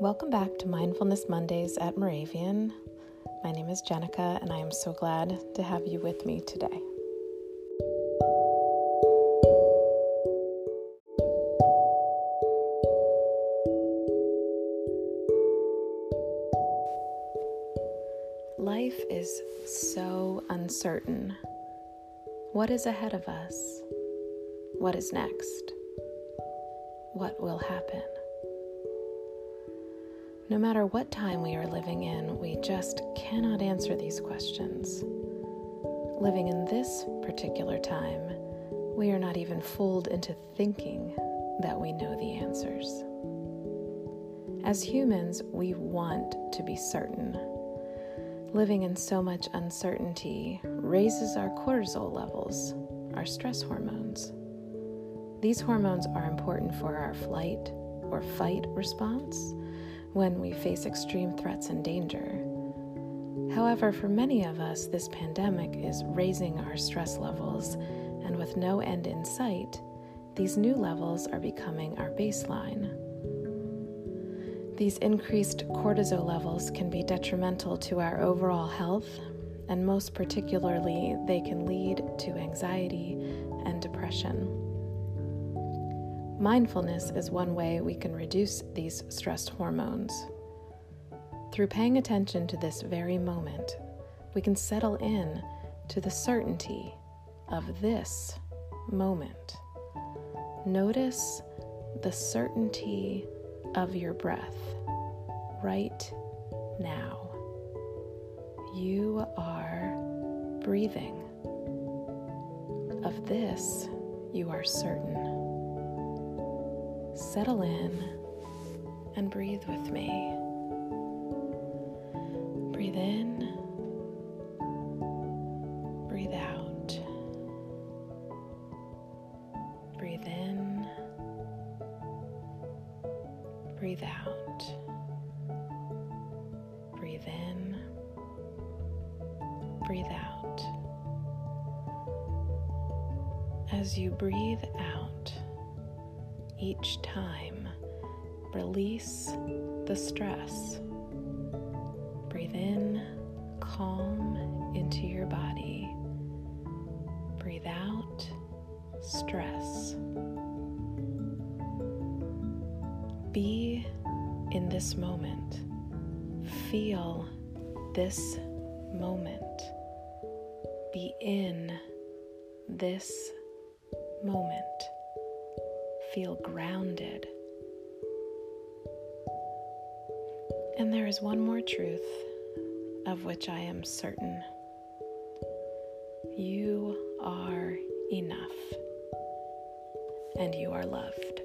Welcome back to Mindfulness Mondays at Moravian. My name is Jenica, and I am so glad to have you with me today. Life is so uncertain. What is ahead of us? What is next? What will happen? No matter what time we are living in, we just cannot answer these questions. Living in this particular time, we are not even fooled into thinking that we know the answers. As humans, we want to be certain. Living in so much uncertainty raises our cortisol levels, our stress hormones. These hormones are important for our flight or fight response when we face extreme threats and danger. However, for many of us, this pandemic is raising our stress levels, and with no end in sight, these new levels are becoming our baseline. These increased cortisol levels can be detrimental to our overall health, and most particularly, they can lead to anxiety and depression. Mindfulness is one way we can reduce these stress hormones. Through paying attention to this very moment, we can settle in to the certainty of this moment. Notice the certainty of your breath right now. You are breathing. Of this, you are certain settle in and breathe with me. Breathe in, breathe out. Breathe in, breathe out. Breathe in, breathe out. As you breathe out, each time, release the stress. Breathe in, calm into your body. Breathe out, stress. Be in this moment. Feel this moment. Be in this moment feel grounded. And there is one more truth of which I am certain. You are enough, and you are loved.